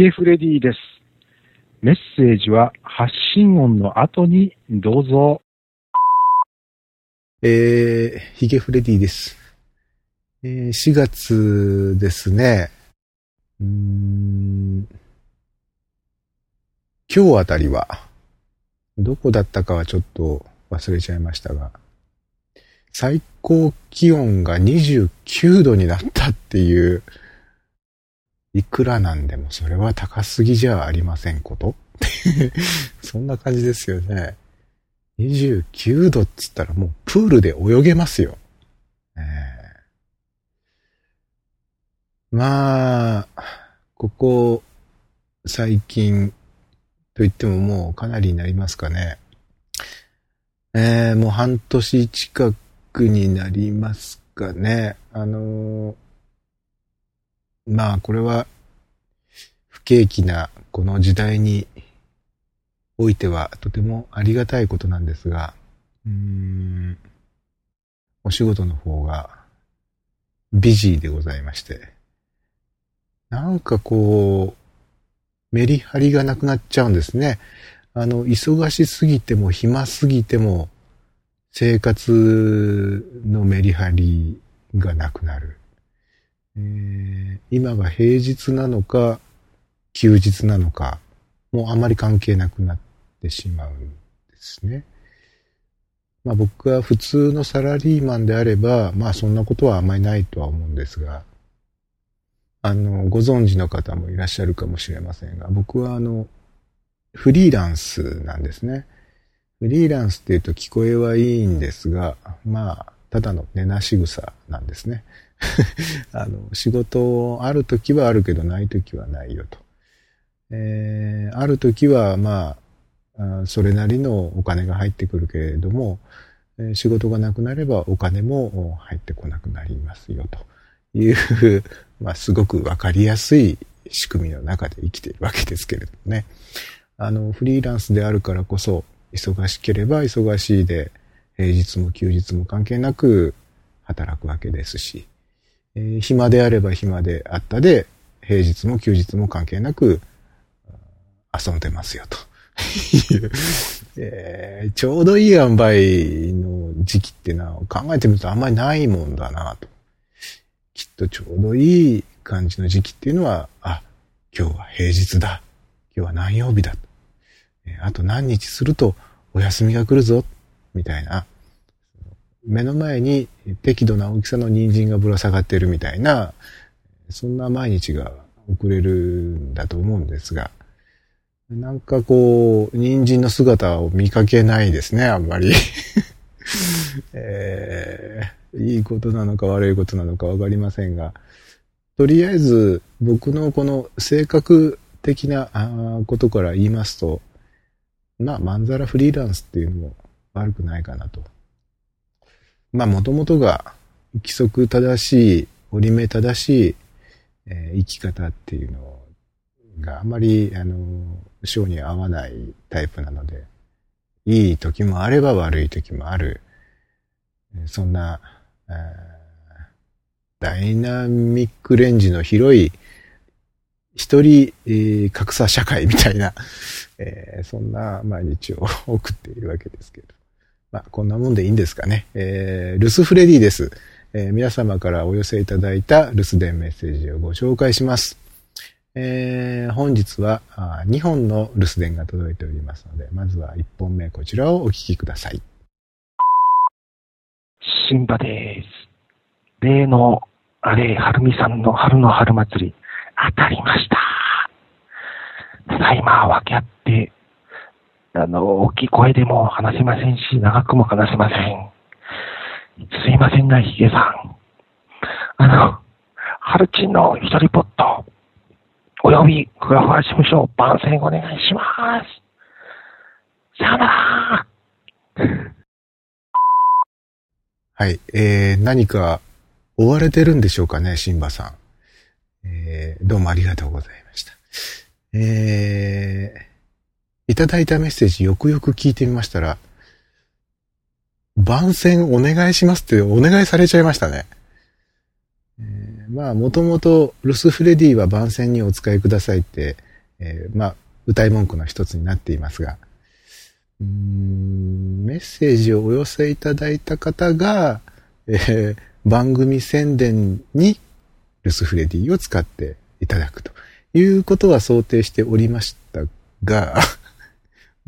ゲフレディです。メッセージは発信音の後にどうぞ。えー、ヒゲフレディです。えー、4月ですね。うーん今日あたりは、どこだったかはちょっと忘れちゃいましたが、最高気温が29度になったっていう、いくらなんでもそれは高すぎじゃありませんこと？そんな感じですよね。29度っつったらもうプールで泳げますよ。ええまあ、ここ最近と言ってももうかなりになりますかね。ええもう半年近くになりますかね。あのまあこれは不景気なこの時代においてはとてもありがたいことなんですが、うーん、お仕事の方がビジーでございまして、なんかこう、メリハリがなくなっちゃうんですね。あの、忙しすぎても暇すぎても生活のメリハリがなくなる。え今が平日なのか休日なのか、もうあまり関係なくなってしまうんですね。まあ僕は普通のサラリーマンであれば、まあそんなことはあまりないとは思うんですが、あの、ご存知の方もいらっしゃるかもしれませんが、僕はあの、フリーランスなんですね。フリーランスって言うと聞こえはいいんですが、まあ、ただの寝なし草なんですね。あの、仕事ある時はあるけどない時はないよと。えーある時は、まあ、それなりのお金が入ってくるけれども、仕事がなくなればお金も入ってこなくなりますよという、まあ、すごくわかりやすい仕組みの中で生きているわけですけれどもね。あの、フリーランスであるからこそ、忙しければ忙しいで、平日も休日も関係なく働くわけですし、えー暇であれば暇であったで、平日も休日も関係なく遊んでますよと、えーちょうどいい塩梅の時期っていうのは考えてみるとあんまりないもんだなと。きっとちょうどいい感じの時期っていうのは、あ、今日は平日だ。今日は何曜日だ。えあと何日するとお休みが来るぞ。みたいな。目の前に適度な大きさの人参がぶら下がっているみたいな、そんな毎日が送れるんだと思うんですが、なんかこう、人参の姿を見かけないですね、あんまり。えーいいことなのか悪いことなのかわかりませんが、とりあえず僕のこの性格的なことから言いますと、まあ、まんざらフリーランスっていうのも悪くないかなと。まあ、もともとが規則正しい、折り目正しい、えー生き方っていうのがあまり、あの、性に合わないタイプなので、いい時もあれば悪い時もある、そんな、えーダイナミックレンジの広い、一人、えー格差社会みたいな、えーそんな毎日を 送っているわけですけど。まあ、こんなもんでいいんですかね。えー留守フレディです。えー皆様からお寄せいただいた留守電メッセージをご紹介します。えー本日はあ2本の留守電が届いておりますので、まずは1本目こちらをお聞きください。シンバです。例の、あれ、はるみさんの春の春祭り、当たりました。ただいま分け合って、あの、大きい声でも話せませんし、長くも話せません。すいませんが、ヒゲさん。あの、ハルチンの一人ポット、およびふわふわ事務所番宣お願いします。さよならはい。えー、何か追われてるんでしょうかね、シンバさん。えー、どうもありがとうございました。えー、いただいたメッセージよくよく聞いてみましたら、番宣お願いしますってお願いされちゃいましたね。えーまあ、もともとルスフレディは番宣にお使いくださいってえー、まあ、歌い文句の一つになっていますが、うーんメッセージをお寄せいただいた方が、えー、番組宣伝にルスフレディを使っていただくということは想定しておりましたが、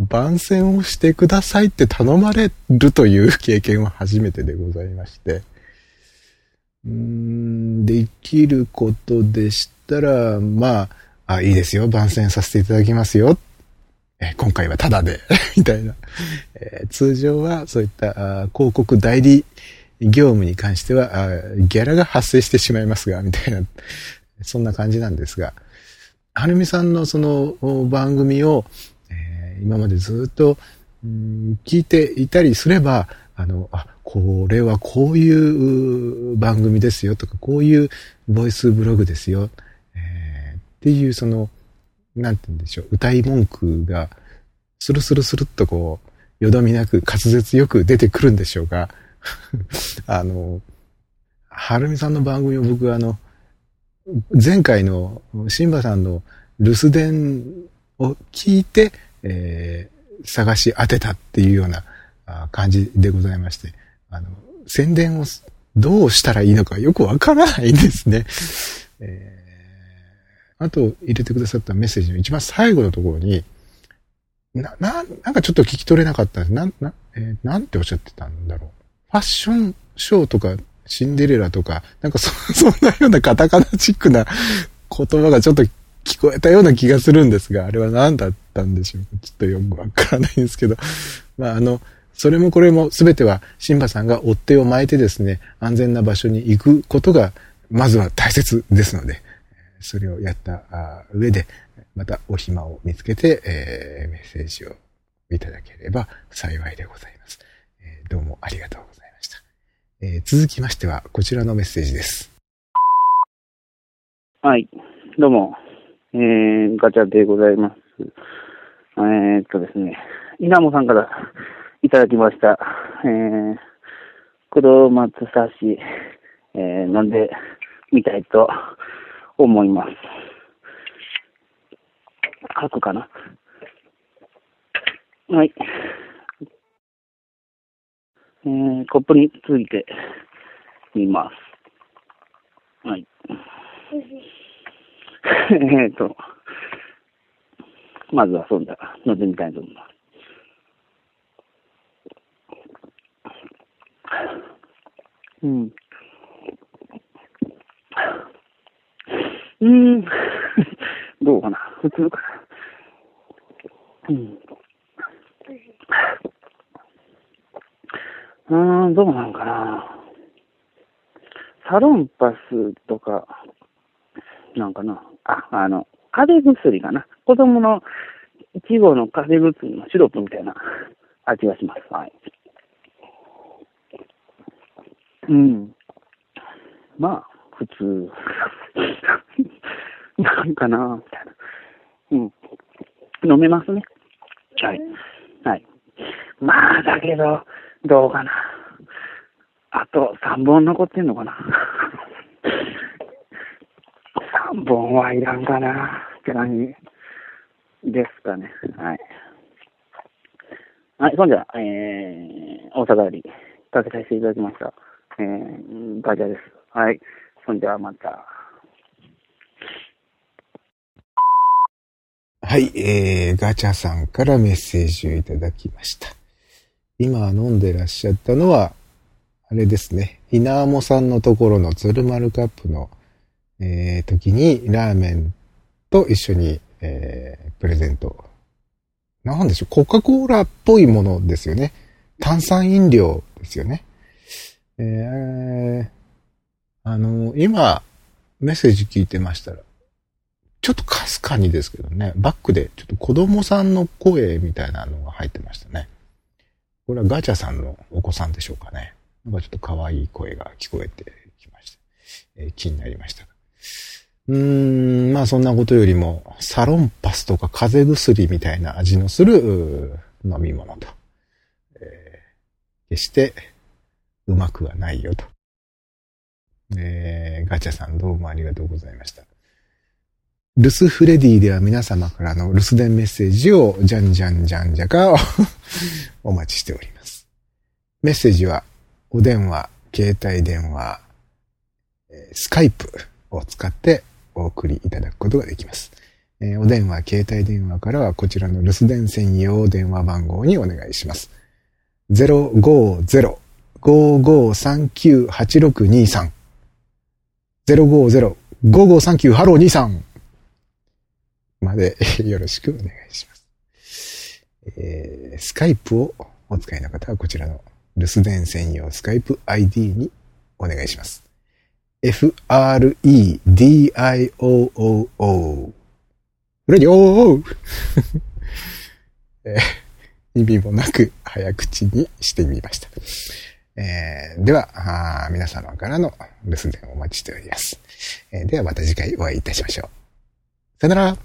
番宣をしてくださいって頼まれるという経験は初めてでございまして、うんできることでしたら、まあ、あ、いいですよ、番宣させていただきますよ。え今回はタダで みたいな、えー、通常はそういったあ広告代理業務に関してはギャラが発生してしまいますが、みたいな、そんな感じなんですが、はるみさんのその番組を、今までずっと、うん、聞いていたりすれば、あの、あ、これはこういう番組ですよとか、こういうボイスブログですよ、えー、っていうその、なんて言うんでしょう、歌い文句が、スルスルスルっとこう、よどみなく滑舌よく出てくるんでしょうが、あの、はるみさんの番組を僕あの、前回のシンバさんの留守電を聞いて、えー、探し当てたっていうような感じでございまして、あの、宣伝をどうしたらいいのかよくわからないんですね。えー、あと入れてくださったメッセージの一番最後のところに、な、な、なんかちょっと聞き取れなかったんです。な、な、えー、なんておっしゃってたんだろう。ファッションショーとか、シンデレラとか、なんかそ、そんなようなカタカナチックな言葉がちょっと聞こえたような気がするんですが、あれは何だったんでしょうかちょっとよくわからないんですけど、まあ、あの、それもこれも全ては、シンバさんが追っ手を巻いてですね、安全な場所に行くことが、まずは大切ですので、それをやった上で、またお暇を見つけて、えー、メッセージをいただければ幸いでございます。えー、どうもありがとうございました。えー、続きましては、こちらのメッセージです。はい。どうも、えー、ガチャでございます。えー、っとですね、稲本さんからいただきました。えー、黒松刺し、えー、飲んでみたいと思います。書くかな。はい。えー、コップについてみます。はい。えっと、まずはそんな、飲んでみたいと思います。うん。うん。どうかな普通かなうん。うん、どうなんかなサロンパスとか、なんかなあ、あの、風邪薬かな子供のいちごの風邪薬のシロップみたいな味がします。はい。うん。まあ、普通。なんかなみたいな。うん。飲めますね。はい。はい。まあ、だけど、どうかな。あと3本残ってんのかな。3本はいらんかな。って何ですかね。はい。はい、そんじゃ、えー、大阪よりかけさせていただきました。えー、ガチャです。はい。そんじゃまた。はい、えー、ガチャさんからメッセージをいただきました。今飲んでらっしゃったのは、あれですね、稲 amo さんのところの鶴丸カップの、えー、時にラーメンと一緒に、えー、プレゼント。なんでしょう、コカ・コーラっぽいものですよね。炭酸飲料ですよね。えー、あの、今、メッセージ聞いてましたら、ちょっとかすかにですけどね、バックでちょっと子供さんの声みたいなのが入ってましたね。これはガチャさんのお子さんでしょうかね。なんかちょっと可愛い声が聞こえてきました。えー、気になりました。うーん、まあそんなことよりも、サロンパスとか風邪薬みたいな味のする飲み物と、えー、決してうまくはないよと。えー、ガチャさんどうもありがとうございました。留守フレディでは皆様からの留守電メッセージをじゃんじゃんじゃんじゃか お待ちしております。メッセージはお電話、携帯電話、スカイプを使ってお送りいただくことができます。えー、お電話、携帯電話からはこちらの留守電専用電話番号にお願いします。050-5539-8623 050-5539ハロー23までよろしくお願いします。えー、スカイプをお使いの方はこちらの留守電専用スカイプ ID にお願いします。F-r-e-d-i-o-o-o フレディオーえ、意味もなく早口にしてみました。えー、では皆様からの留守電をお待ちしております。えー、ではまた次回お会いいたしましょう。さよなら